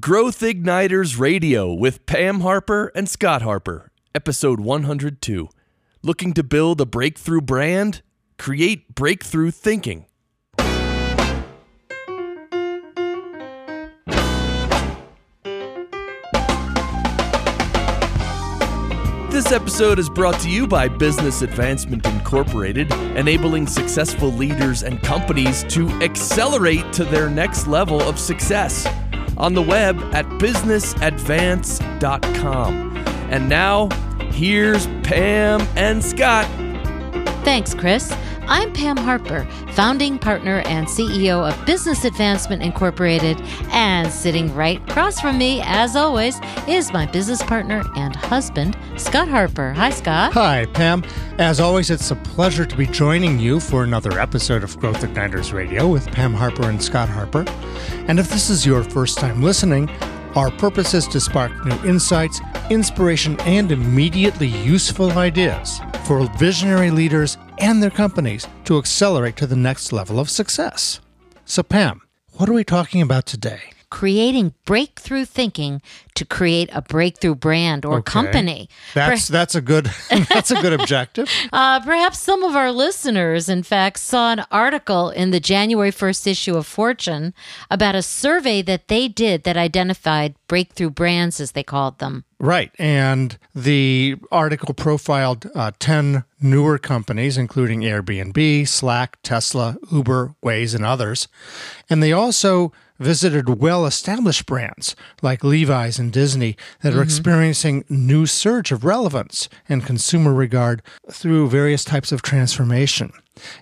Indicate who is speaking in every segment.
Speaker 1: Growth Igniters Radio with Pam Harper and Scott Harper, episode 102. Looking to build a breakthrough brand? Create breakthrough thinking. This episode is brought to you by Business Advancement Incorporated, enabling successful leaders and companies to accelerate to their next level of success. On the web at businessadvance.com. And now, here's Pam and Scott.
Speaker 2: Thanks, Chris. I'm Pam Harper, founding partner and CEO of Business Advancement Incorporated. And sitting right across from me, as always, is my business partner and husband, Scott Harper. Hi, Scott.
Speaker 3: Hi, Pam. As always, it's a pleasure to be joining you for another episode of Growth Igniters Radio with Pam Harper and Scott Harper. And if this is your first time listening, our purpose is to spark new insights, inspiration, and immediately useful ideas for visionary leaders and their companies to accelerate to the next level of success. So, Pam, what are we talking about today?
Speaker 2: Creating breakthrough thinking to create a breakthrough brand or
Speaker 3: Okay.
Speaker 2: company.
Speaker 3: That's that's a good that's a good objective.
Speaker 2: Uh, perhaps some of our listeners, in fact, saw an article in the January 1st issue of Fortune about a survey that they did that identified breakthrough brands, as they called them.
Speaker 3: Right. And the article profiled uh, 10 newer companies, including Airbnb, Slack, Tesla, Uber, Waze, and others. And they also visited well established brands like Levi's and Disney that are experiencing new surge of relevance and consumer regard through various types of transformation.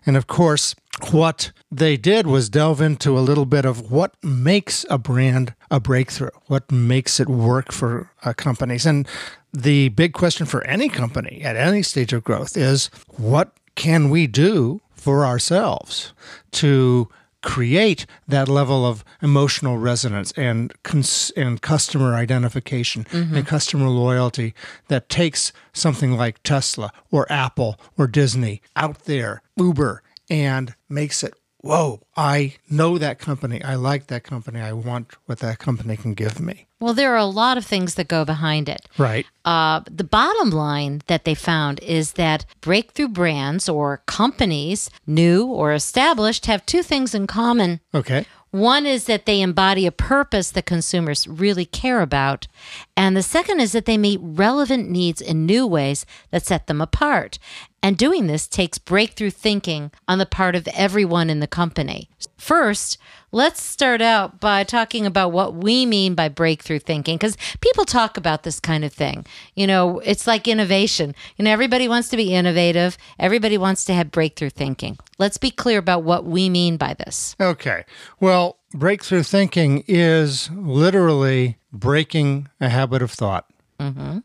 Speaker 3: And of course, what they did was delve into a little bit of what makes a brand a breakthrough, what makes it work for uh, companies. And the big question for any company at any stage of growth is what can we do for ourselves to create that level of emotional resonance and cons- and customer identification and customer loyalty that takes something like Tesla or Apple or Disney out there, Uber, and makes it whoa, I know that company. I like that company. I want what that company can give me.
Speaker 2: Well, there are a lot of things that go behind it.
Speaker 3: Right.
Speaker 2: Uh, the bottom line that they found is that breakthrough brands or companies, new or established, have two things in common.
Speaker 3: Okay.
Speaker 2: One is that they embody a purpose that consumers really care about. And the second is that they meet relevant needs in new ways that set them apart. And doing this takes breakthrough thinking on the part of everyone in the company. First, let's start out by talking about what we mean by breakthrough thinking, because people talk about this kind of thing. You know, it's like innovation. You know, everybody wants to be innovative, everybody wants to have breakthrough thinking. Let's be clear about what we mean by this.
Speaker 3: Okay. Well, breakthrough thinking is literally breaking a habit of thought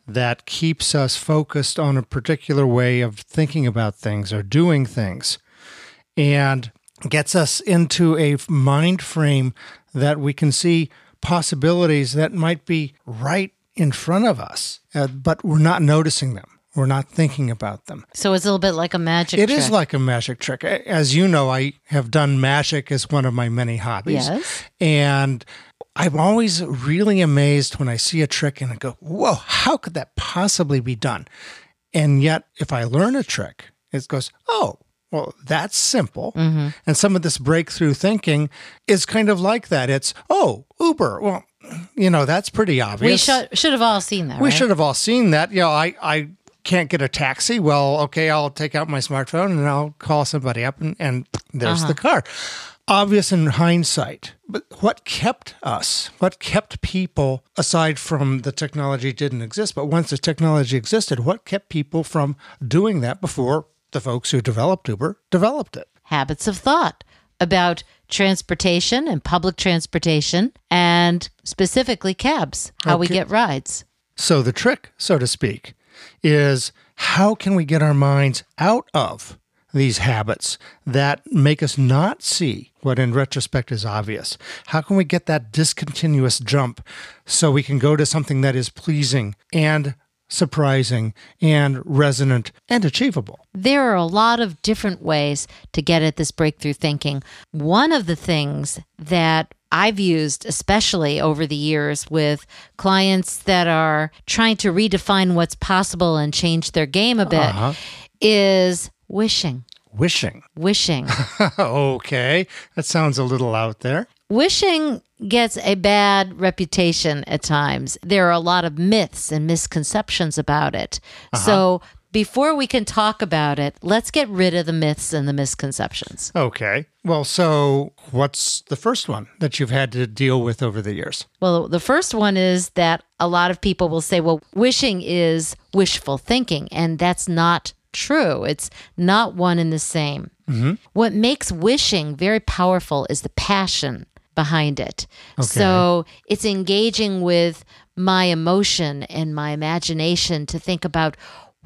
Speaker 3: that keeps us focused on a particular way of thinking about things or doing things and gets us into a mind frame that we can see possibilities that might be right in front of us, uh, but we're not noticing them. We're not thinking about them.
Speaker 2: So it's a little bit like a magic
Speaker 3: It
Speaker 2: trick.
Speaker 3: is like a magic trick. As you know, I have done magic as one of my many hobbies.
Speaker 2: Yes.
Speaker 3: And I'm always really amazed when I see a trick and I go, whoa, how could that possibly be done? And yet, if I learn a trick, it goes, oh, well, that's simple.
Speaker 2: Mm-hmm.
Speaker 3: And some of this breakthrough thinking is kind of like that. It's, oh, Uber. Well, you know, that's pretty obvious.
Speaker 2: We should should have all seen that.
Speaker 3: We
Speaker 2: right?
Speaker 3: should have all seen that. You know, I, I can't get a taxi. Well, okay, I'll take out my smartphone and I'll call somebody up and, and there's
Speaker 2: Uh-huh.
Speaker 3: the car. Obvious in hindsight. But what kept us, what kept people, aside from the technology didn't exist, but once the technology existed, what kept people from doing that before the folks who developed Uber developed it?
Speaker 2: habits of thought about transportation and public transportation and specifically cabs, how we get rides.
Speaker 3: So the trick, so to speak, is how can we get our minds out of these habits that make us not see what in retrospect is obvious? How can we get that discontinuous jump so we can go to something that is pleasing and surprising and resonant and achievable?
Speaker 2: There are a lot of different ways to get at this breakthrough thinking. One of the things that I've used, especially over the years, with clients that are trying to redefine what's possible and change their game a bit,
Speaker 3: Uh-huh.
Speaker 2: is wishing.
Speaker 3: Wishing.
Speaker 2: Wishing.
Speaker 3: okay. That sounds a little out there.
Speaker 2: Wishing gets a bad reputation at times. There are a lot of myths and misconceptions about it. Uh-huh. So before we can talk about it, let's get rid of the myths and the misconceptions.
Speaker 3: Okay. Well, so what's the first one that you've had to deal with over the years?
Speaker 2: Well, the first one is that a lot of people will say, well, wishing is wishful thinking, and that's not true. It's not one and the same. Mm-hmm. What makes wishing very powerful is the passion behind it. So it's engaging with my emotion and my imagination to think about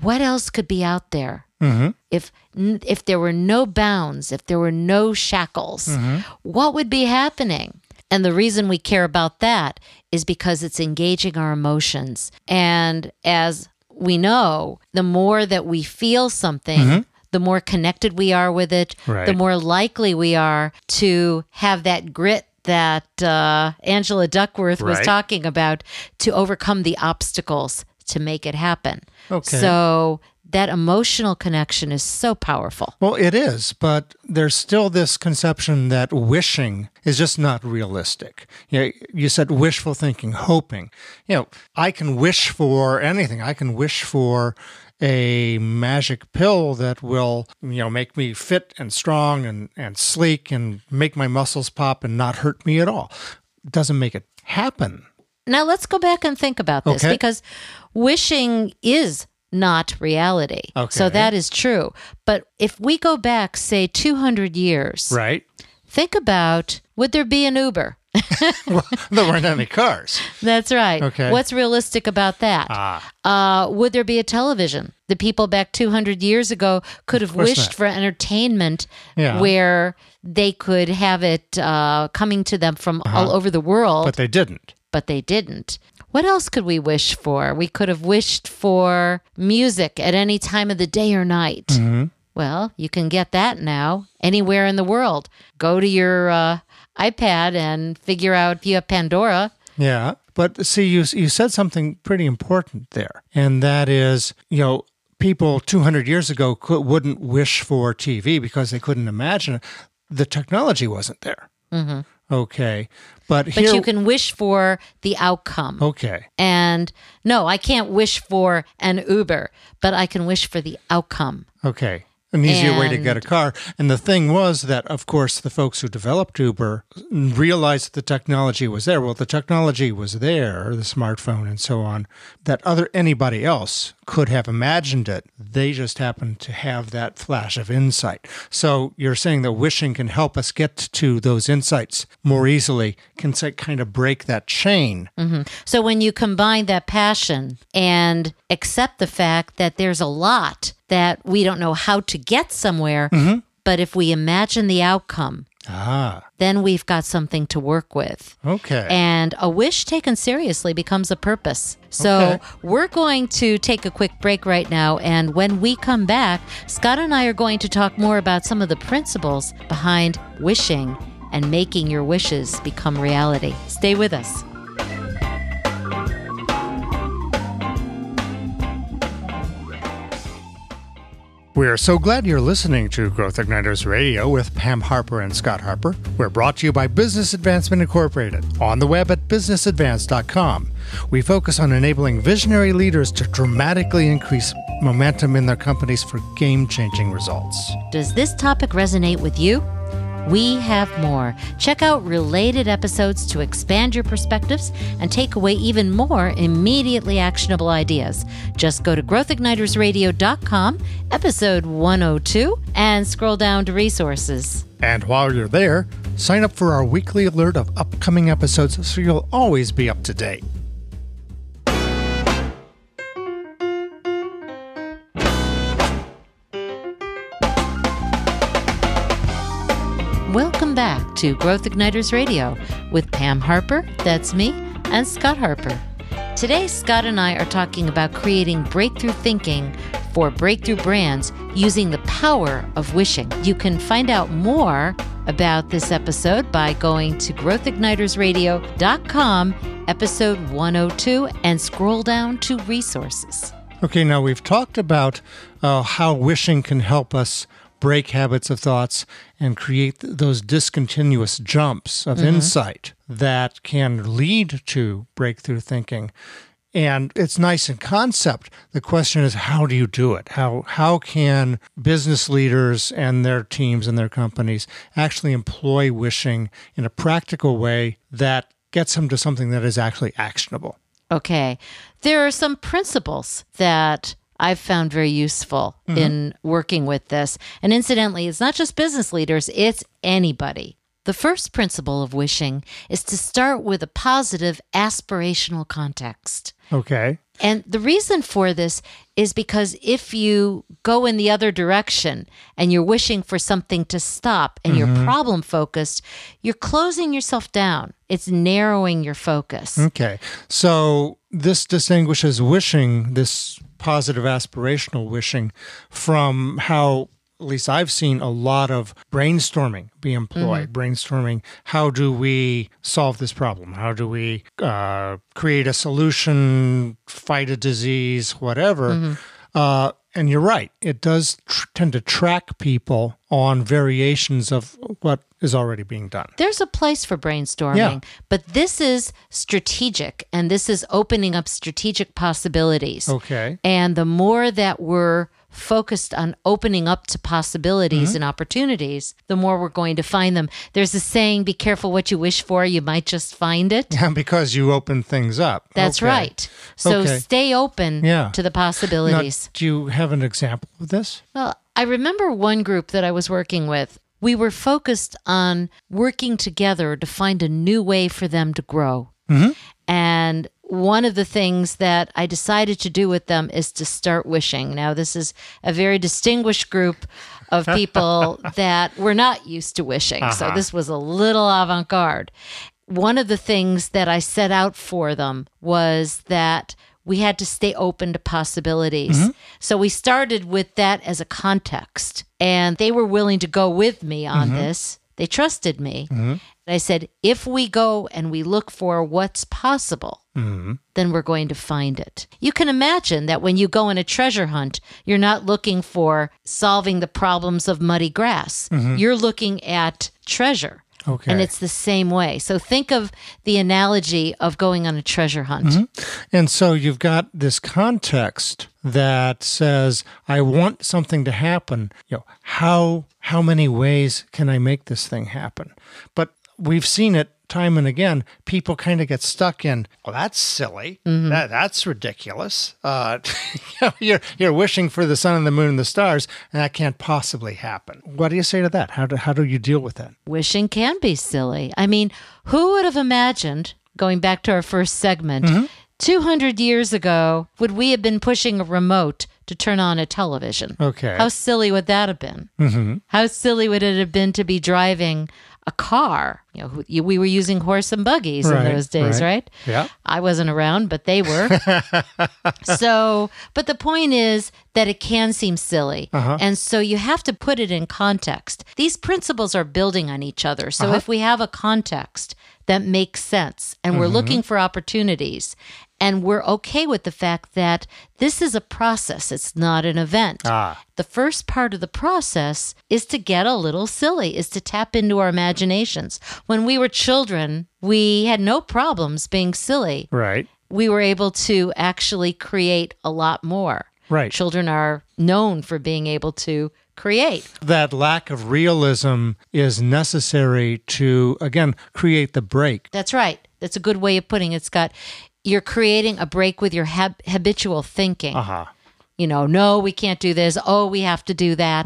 Speaker 2: what else could be out there. Mm-hmm. If n- if there were no bounds, if there were no shackles, mm-hmm. what would be happening? And the reason we care about that is because it's engaging our emotions. And as we know, the more that we feel something, the more connected we are with it,
Speaker 3: Right.
Speaker 2: the more likely we are to have that grit that uh, Angela Duckworth was talking about to overcome the obstacles to make it happen.
Speaker 3: Okay.
Speaker 2: So that emotional connection is so powerful.
Speaker 3: Well, it is, but there's still this conception that wishing is just not realistic. You, know, you said wishful thinking, hoping. You know, I can wish for anything. I can wish for a magic pill that will, you know, make me fit and strong and, and sleek and make my muscles pop and not hurt me at all. It doesn't make it happen.
Speaker 2: Now let's go back and think about this
Speaker 3: Okay.
Speaker 2: because wishing is not reality.
Speaker 3: Okay.
Speaker 2: So that is true. But if we go back, say, 200 years,
Speaker 3: Right?
Speaker 2: think about would there be an Uber?
Speaker 3: There weren't any cars.
Speaker 2: That's right.
Speaker 3: Okay.
Speaker 2: What's realistic about that?
Speaker 3: Ah.
Speaker 2: Uh, would there be a television? The people back 200 years ago could have wished
Speaker 3: not.
Speaker 2: for entertainment
Speaker 3: Yeah.
Speaker 2: where they could have it uh, coming to them from all over the world,
Speaker 3: Uh-huh. But they didn't.
Speaker 2: but they didn't. What else could we wish for? We could have wished for music at any time of the day or night.
Speaker 3: Mm-hmm.
Speaker 2: Well, you can get that now anywhere in the world. Go to your uh, iPad and figure out if you have Pandora.
Speaker 3: Yeah, but see, you you said something pretty important there, and that is, you know, people 200 years ago could, wouldn't wish for TV because they couldn't imagine it. The technology wasn't there. Mm-hmm. Okay, but,
Speaker 2: But
Speaker 3: here,
Speaker 2: you can wish for the outcome.
Speaker 3: okay,
Speaker 2: And no, I can't wish for an Uber, but I can wish for the outcome.
Speaker 3: okay. An easier way to get a car. And the thing was that, of course, the folks who developed Uber realized that the technology was there. Well, the technology was there, the smartphone and so on, that other anybody else could have imagined it. They just happen to have that flash of insight. So you're saying that wishing can help us get to those insights more easily, can say, kind of break that chain. Mm-hmm.
Speaker 2: So when you combine that passion and accept the fact that there's a lot that we don't know how to get somewhere, mm-hmm. but if we imagine the outcome,
Speaker 3: Ah,
Speaker 2: then we've got something to work with.
Speaker 3: okay.
Speaker 2: And a wish taken seriously becomes a purpose. So
Speaker 3: Okay.
Speaker 2: we're going to take a quick break right now. And when we come back, Scott and I are going to talk more about some of the principles behind wishing and making your wishes become reality. Stay with us.
Speaker 3: We are so glad you're listening to Growth Igniters Radio with Pam Harper and Scott Harper. We're brought to you by Business Advancement Incorporated on the web at businessadvance.com. We focus on enabling visionary leaders to dramatically increase momentum in their companies for game changing results.
Speaker 2: Does this topic resonate with you? We have more. Check out related episodes to expand your perspectives and take away even more immediately actionable ideas. Just go to growthignitersradio.com, episode 102, and scroll down to resources.
Speaker 3: And while you're there, sign up for our weekly alert of upcoming episodes so you'll always be up to date.
Speaker 2: Back to Growth Igniters Radio with Pam Harper, that's me, and Scott Harper. Today, Scott and I are talking about creating breakthrough thinking for breakthrough brands using the power of wishing. You can find out more about this episode by going to growthignitersradio.com, episode 102, and scroll down to resources.
Speaker 3: Okay, now we've talked about uh, how wishing can help us break habits of thoughts and create th- those discontinuous jumps of mm-hmm. insight that can lead to breakthrough thinking. And it's nice in concept. The question is, how do you do it? How how can business leaders and their teams and their companies actually employ wishing in a practical way that gets them to something that is actually actionable?
Speaker 2: Okay. There are some principles that I've found very useful mm-hmm. in working with this. And incidentally, it's not just business leaders, it's anybody. The first principle of wishing is to start with a positive aspirational context.
Speaker 3: Okay.
Speaker 2: And the reason for this is because if you go in the other direction and you're wishing for something to stop and you're mm-hmm. problem focused, you're closing yourself down. It's narrowing your focus.
Speaker 3: Okay. So this distinguishes wishing, this positive aspirational wishing, from how at least I've seen a lot of brainstorming be employed. Brainstorming, how do we solve this problem? How do we uh, create a solution, fight a disease, whatever? Uh, and you're right, it does tr- tend to track people on variations of what is already being done.
Speaker 2: There's a place for brainstorming,
Speaker 3: Yeah.
Speaker 2: but this is strategic and this is opening up strategic possibilities.
Speaker 3: Okay.
Speaker 2: And the more that we're focused on opening up to possibilities mm-hmm. and opportunities, the more we're going to find them. There's a saying be careful what you wish for, you might just find it.
Speaker 3: Yeah, because you open things up.
Speaker 2: That's
Speaker 3: Okay.
Speaker 2: right. So
Speaker 3: Okay.
Speaker 2: stay open
Speaker 3: Yeah.
Speaker 2: to the
Speaker 3: Now,
Speaker 2: possibilities.
Speaker 3: do you have an example of this?
Speaker 2: Well, I remember one group that I was working with. We were focused on working together to find a new way for them to grow. Mm-hmm. And one of the things that I decided to do with them is to start wishing. Now, this is a very distinguished group of people that were not used to wishing. So uh-huh. this was a little avant garde. One of the things that I set out for them was that we had to stay open to possibilities. Mm-hmm. So we started with that as a context, and they were willing to go with me on mm-hmm. this. They trusted me. And I said, if we go and we look for what's possible, then we're going to find it. You can imagine that when you go on a treasure hunt, you're not looking for solving the problems of muddy grass. You're looking at treasure.
Speaker 3: Okay.
Speaker 2: And it's the same way. So think of the analogy of going on a treasure hunt. Mm-hmm.
Speaker 3: And so you've got this context that says, I want something to happen. You know, how how many ways can I make this thing happen? But we've seen it time and again. People kind of get stuck in, well, that's silly. That that's ridiculous. Uh, you're you're wishing for the sun and the moon and the stars, and that can't possibly happen. What do you say to that? How do how do you deal with that?
Speaker 2: Wishing can be silly. I mean, who would have imagined, going back to our first segment, 200 years ago, would we have been pushing a remote to turn on a television?
Speaker 3: Okay.
Speaker 2: How silly would that have been? Mm-hmm. How silly would it have been to be driving a car? You know, we were using horse and buggies
Speaker 3: Right,
Speaker 2: in those days,
Speaker 3: right.
Speaker 2: right?
Speaker 3: Yeah.
Speaker 2: I wasn't around, but they were. so, but the point is that it can seem silly. Uh-huh. And so you have to put it in context. These principles are building on each other. So uh-huh. if we have a context that makes sense and we're mm-hmm. looking for opportunities and we're okay with the fact that this is a process, it's not an event.
Speaker 3: Ah.
Speaker 2: The first part of the process is to get a little silly, is to tap into our imaginations. When we were children, we had no problems being silly.
Speaker 3: Right.
Speaker 2: We were able to actually create a lot more.
Speaker 3: Right.
Speaker 2: Children are known for being able to create.
Speaker 3: that lack of realism is necessary to again create the break
Speaker 2: That's right. That's a good way of putting it, Scott. You're creating a break with your hab- habitual thinking.
Speaker 3: uh-huh
Speaker 2: you know, no, we can't do this. Oh, we have to do that.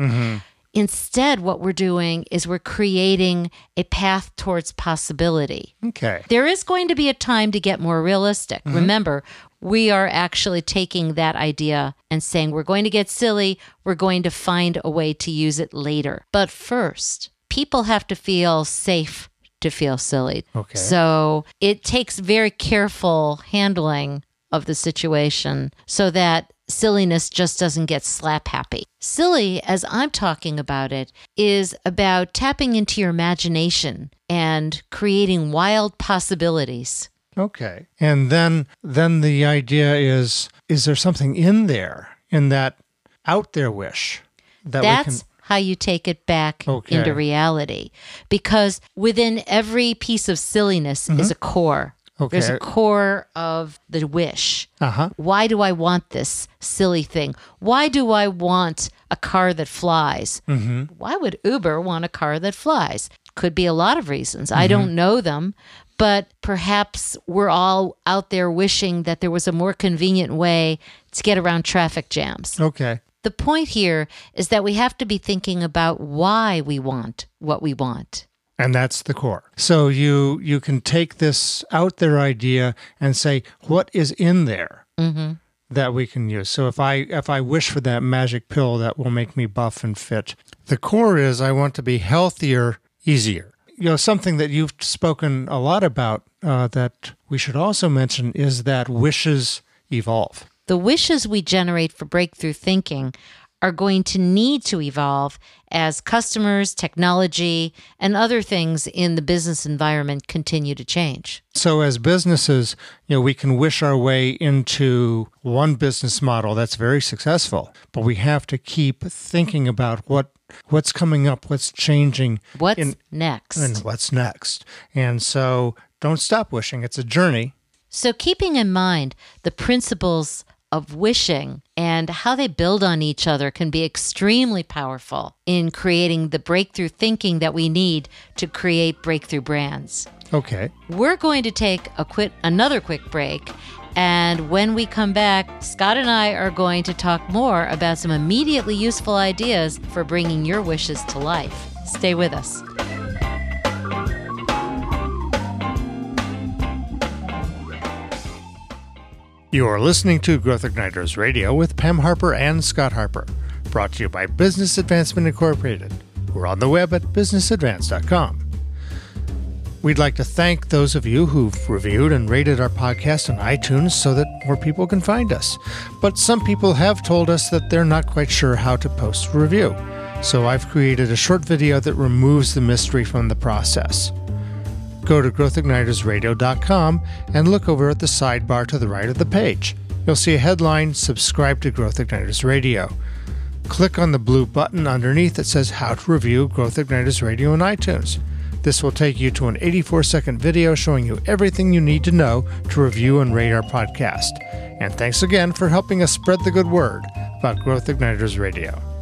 Speaker 2: Instead, what we're doing is we're creating a path towards possibility.
Speaker 3: okay
Speaker 2: There is going to be a time to get more realistic. Remember, we are actually taking that idea and saying we're going to get silly, we're going to find a way to use it later. But first, people have to feel safe to feel silly.
Speaker 3: Okay.
Speaker 2: So it takes very careful handling of the situation so that silliness just doesn't get slap happy. Silly, as I'm talking about it, is about tapping into your imagination and creating wild possibilities.
Speaker 3: Okay. And then then the idea is is there something in there in that out there wish that
Speaker 2: That's
Speaker 3: we can
Speaker 2: how you take it back
Speaker 3: Okay.
Speaker 2: into reality. Because within every piece of silliness is a core. There's a core of the wish.
Speaker 3: Uh-huh.
Speaker 2: Why do I want this silly thing? Why do I want a car that flies?
Speaker 3: Mm-hmm.
Speaker 2: Why would Uber want a car that flies? Could be a lot of reasons. I
Speaker 3: Mm-hmm.
Speaker 2: don't know them, but perhaps we're all out there wishing that there was a more convenient way to get around traffic jams.
Speaker 3: Okay.
Speaker 2: The point here is that we have to be thinking about why we want what we want.
Speaker 3: And that's the core. So you you can take this out there idea and say what is in there that we can use. So if I if I wish for that magic pill that will make me buff and fit, the core is I want to be healthier, easier. You know something that you've spoken a lot about uh, that we should also mention is that wishes evolve.
Speaker 2: The wishes we generate for breakthrough thinking are going to need to evolve as customers, technology, and other things in the business environment continue to change.
Speaker 3: So as businesses, you know, we can wish our way into one business model that's very successful, but we have to keep thinking about what what's coming up, what's changing,
Speaker 2: What's
Speaker 3: in-
Speaker 2: next?
Speaker 3: and what's next. And so don't stop wishing. It's a journey.
Speaker 2: So, keeping in mind the principles of wishing and how they build on each other can be extremely powerful in creating the breakthrough thinking that we need to create breakthrough brands.
Speaker 3: Okay.
Speaker 2: We're going to take a quick another quick break and when we come back, Scott and I are going to talk more about some immediately useful ideas for bringing your wishes to life. Stay with us.
Speaker 3: You are listening to Growth Igniters Radio with Pam Harper and Scott Harper, brought to you by Business Advancement Incorporated. We're on the web at businessadvance.com. We'd like to thank those of you who've reviewed and rated our podcast on iTunes so that more people can find us. But some people have told us that they're not quite sure how to post a review. So I've created a short video that removes the mystery from the process. Go to growthignitersradio.com and look over at the sidebar to the right of the page. You'll see a headline Subscribe to Growth Igniters Radio. Click on the blue button underneath that says How to Review Growth Igniters Radio in iTunes. This will take you to an 84 second video showing you everything you need to know to review and rate our podcast. And thanks again for helping us spread the good word about Growth Igniters Radio.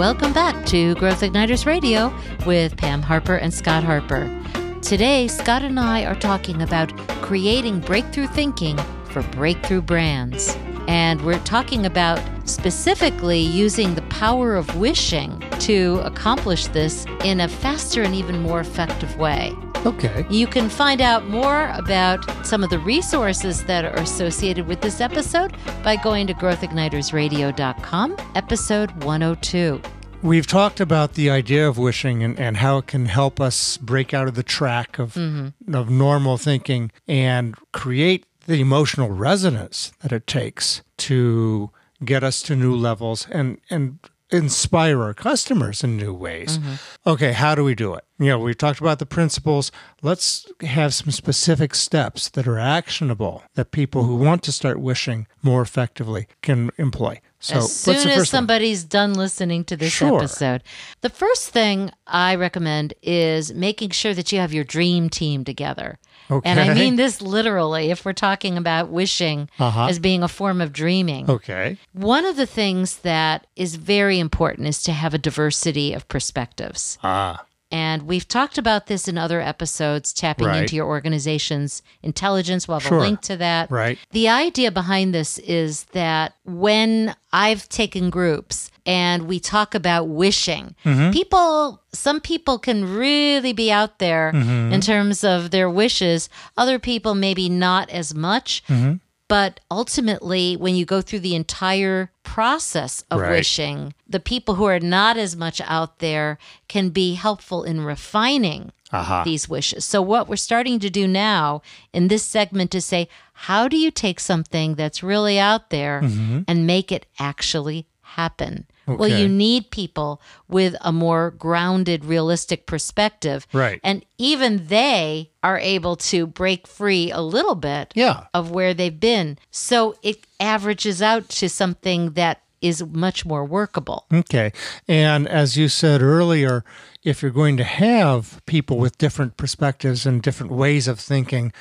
Speaker 2: Welcome back to Growth Igniters Radio with Pam Harper and Scott Harper. Today, Scott and I are talking about creating breakthrough thinking for breakthrough brands. And we're talking about specifically using the power of wishing to accomplish this in a faster and even more effective way.
Speaker 3: Okay.
Speaker 2: You can find out more about some of the resources that are associated with this episode by going to growthignitersradio.com, episode 102.
Speaker 3: We've talked about the idea of wishing and, and how it can help us break out of the track of, mm-hmm. of normal thinking and create the emotional resonance that it takes to get us to new levels and, and inspire our customers in new ways. Mm-hmm. Okay, how do we do it? You know, we've talked about the principles. Let's have some specific steps that are actionable that people who want to start wishing more effectively can employ. So,
Speaker 2: as soon as
Speaker 3: first one?
Speaker 2: somebody's done listening to this
Speaker 3: Sure.
Speaker 2: episode. The first thing I recommend is making sure that you have your dream team together. And I mean this literally if we're talking about wishing
Speaker 3: Uh-huh.
Speaker 2: as being a form of dreaming.
Speaker 3: Okay.
Speaker 2: One of the things that is very important is to have a diversity of perspectives.
Speaker 3: Ah.
Speaker 2: And we've talked about this in other episodes, tapping
Speaker 3: Right.
Speaker 2: into your organization's intelligence. We'll have
Speaker 3: Sure.
Speaker 2: a link to that.
Speaker 3: Right.
Speaker 2: The idea behind this is that when I've taken groups and we talk about wishing,
Speaker 3: Mm-hmm.
Speaker 2: people, some people can really be out there
Speaker 3: Mm-hmm.
Speaker 2: in terms of their wishes. Other people, maybe not as much.
Speaker 3: Mm-hmm.
Speaker 2: But ultimately, when you go through the entire process of
Speaker 3: Right.
Speaker 2: wishing, the people who are not as much out there can be helpful in refining
Speaker 3: Aha.
Speaker 2: these wishes. So, what we're starting to do now in this segment is say, how do you take something that's really out there and make it actually happen? Well, you need people with a more grounded, realistic perspective.
Speaker 3: Right.
Speaker 2: And even they are able to break free a little bit
Speaker 3: Yeah.
Speaker 2: of where they've been. So it averages out to something that is much more workable.
Speaker 3: Okay. And as you said earlier, if you're going to have people with different perspectives and different ways of thinking,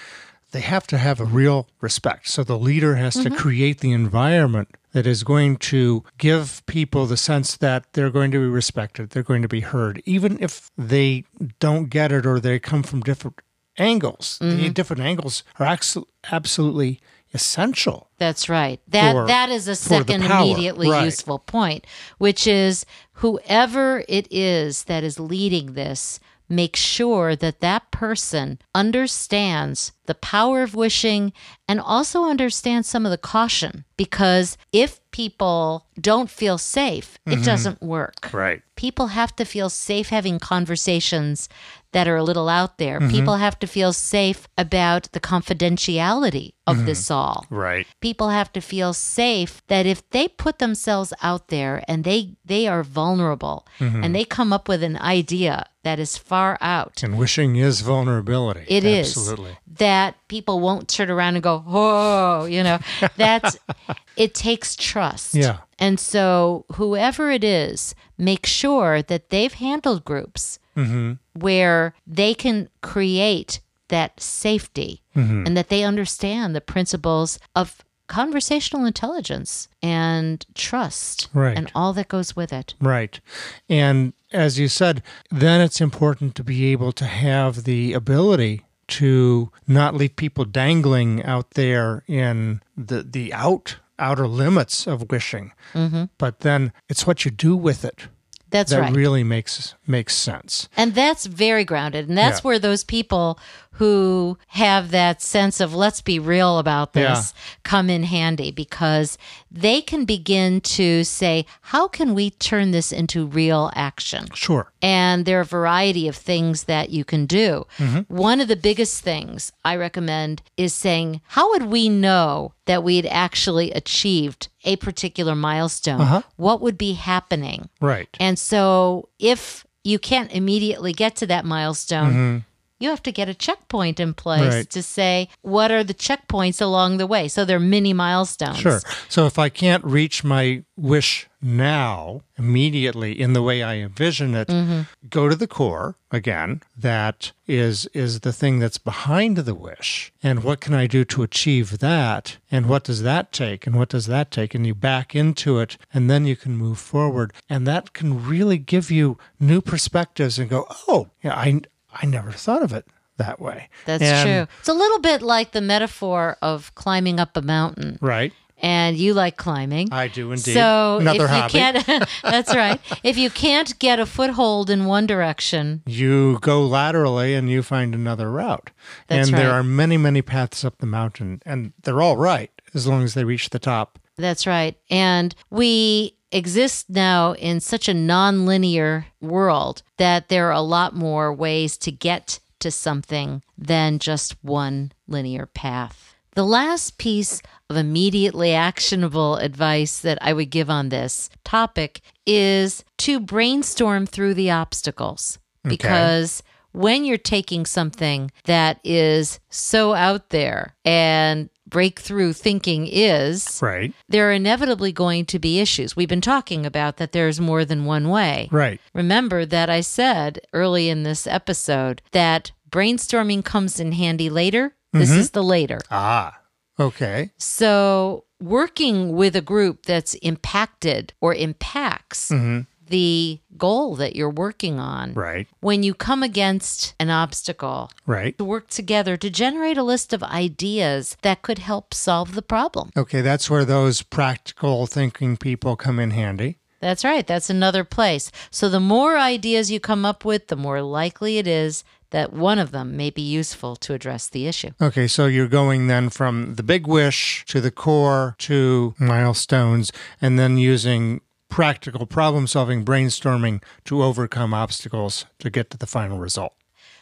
Speaker 3: they have to have a real respect. So the leader has to mm-hmm. create the environment that is going to give people the sense that they're going to be respected, they're going to be heard, even if they don't get it or they come from different angles. The mm-hmm. different angles are absolutely essential.
Speaker 2: That's right. That
Speaker 3: For-
Speaker 2: that is a second immediately
Speaker 3: right.
Speaker 2: useful point, which is whoever it is that is leading this, make sure that that person understands the power of wishing and also understands some of the caution because if people don't feel safe,
Speaker 3: Mm-hmm.
Speaker 2: it doesn't work.
Speaker 3: Right.
Speaker 2: People have to feel safe having conversations that are a little out there.
Speaker 3: Mm-hmm.
Speaker 2: People have to feel safe about the confidentiality of
Speaker 3: Mm-hmm.
Speaker 2: this all
Speaker 3: Right.
Speaker 2: people have to feel safe that if they put themselves out there and they they are vulnerable
Speaker 3: Mm-hmm.
Speaker 2: and they come up with an idea that is far out
Speaker 3: And wishing is vulnerability.
Speaker 2: It is
Speaker 3: Absolutely.
Speaker 2: that people won't turn around and go oh you know that's it takes trust
Speaker 3: Yeah.
Speaker 2: and so whoever it is make sure that they've handled groups
Speaker 3: Mm-hmm.
Speaker 2: where they can create that safety
Speaker 3: Mm-hmm.
Speaker 2: and that they understand the principles of conversational intelligence and trust
Speaker 3: Right.
Speaker 2: and all that goes with it.
Speaker 3: Right. And as you said, then it's important to be able to have the ability to not leave people dangling out there in the the out outer limits of wishing. Mm-hmm. But then it's what you do with it
Speaker 2: That's right.
Speaker 3: that
Speaker 2: right.
Speaker 3: really makes makes sense.
Speaker 2: And that's very grounded. And that's
Speaker 3: Yeah.
Speaker 2: where those people who have that sense of let's be real about this come in handy because they can begin to say, how can we turn this into real action?
Speaker 3: Sure.
Speaker 2: And there are a variety of things that you can do. Mm-hmm. One of the biggest things I recommend is saying, how would we know that we'd actually achieved a particular milestone? Uh-huh. What would be happening?
Speaker 3: Right.
Speaker 2: And so if you can't immediately get to that milestone, mm-hmm. You have to get a checkpoint in place
Speaker 3: Mm-hmm. Right.
Speaker 2: to say what are the checkpoints along the way. So they're mini milestones.
Speaker 3: Sure. So if I can't reach my wish now immediately in the way I envision it, go to the core again. That is is the thing that's behind the wish. And what can I do to achieve that? And what does that take? And what does that take? And you back into it and then you can move forward. And that can really give you new perspectives and go, "Oh, yeah, I I never thought of it that way."
Speaker 2: That's
Speaker 3: And-
Speaker 2: true. It's a little bit like the metaphor of climbing up a mountain.
Speaker 3: Right.
Speaker 2: And you like climbing.
Speaker 3: I do indeed.
Speaker 2: So
Speaker 3: Another
Speaker 2: if you can't that's right. If you can't get a foothold in one direction,
Speaker 3: you go laterally and you find another route.
Speaker 2: That's
Speaker 3: and there are many, many paths up the mountain, and they're all right as long as they reach the top.
Speaker 2: That's right. And we exist now in such a nonlinear world that there are a lot more ways to get to something than just one linear path. The last piece of immediately actionable advice that I would give on this topic is to brainstorm through the obstacles because when you're taking something that is so out there and breakthrough thinking is,
Speaker 3: Right.
Speaker 2: there are inevitably going to be issues. We've been talking about that there's more than one way.
Speaker 3: Right.
Speaker 2: Remember that I said early in this episode that brainstorming comes in handy later. This is the later.
Speaker 3: Ah. Okay.
Speaker 2: So, working with a group that's impacted or impacts the goal that you're working on,
Speaker 3: Right.
Speaker 2: when you come against an obstacle,
Speaker 3: Right.
Speaker 2: to work together to generate a list of ideas that could help solve the problem.
Speaker 3: Okay. That's where those practical thinking people come in handy.
Speaker 2: That's right. That's another place. So the more ideas you come up with, the more likely it is that one of them may be useful to address the issue.
Speaker 3: Okay, so you're going then from the big wish to the core to milestones, and then using practical problem solving brainstorming to overcome obstacles to get to the final result.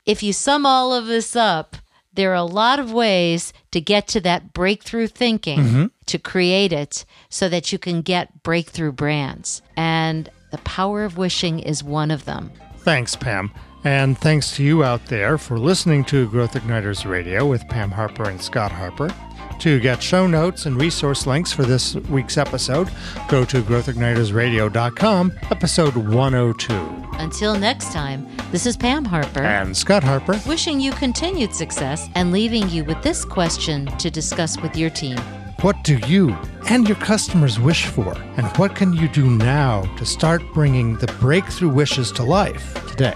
Speaker 2: If you sum all of this up, there are a lot of ways to get to that breakthrough thinking mm-hmm. to create it so that you can get breakthrough brands. And the power of wishing is one of them.
Speaker 3: Thanks, Pam. And thanks to you out there for listening to Growth Igniters Radio with Pam Harper and Scott Harper. To get show notes and resource links for this week's episode, go to growthignitersradio.com, episode 102.
Speaker 2: Until next time, this is Pam Harper.
Speaker 3: And Scott Harper.
Speaker 2: Wishing you continued success and leaving you with this question to discuss with your team.
Speaker 3: What do you and your customers wish for? And what can you do now to start bringing the breakthrough wishes to life today?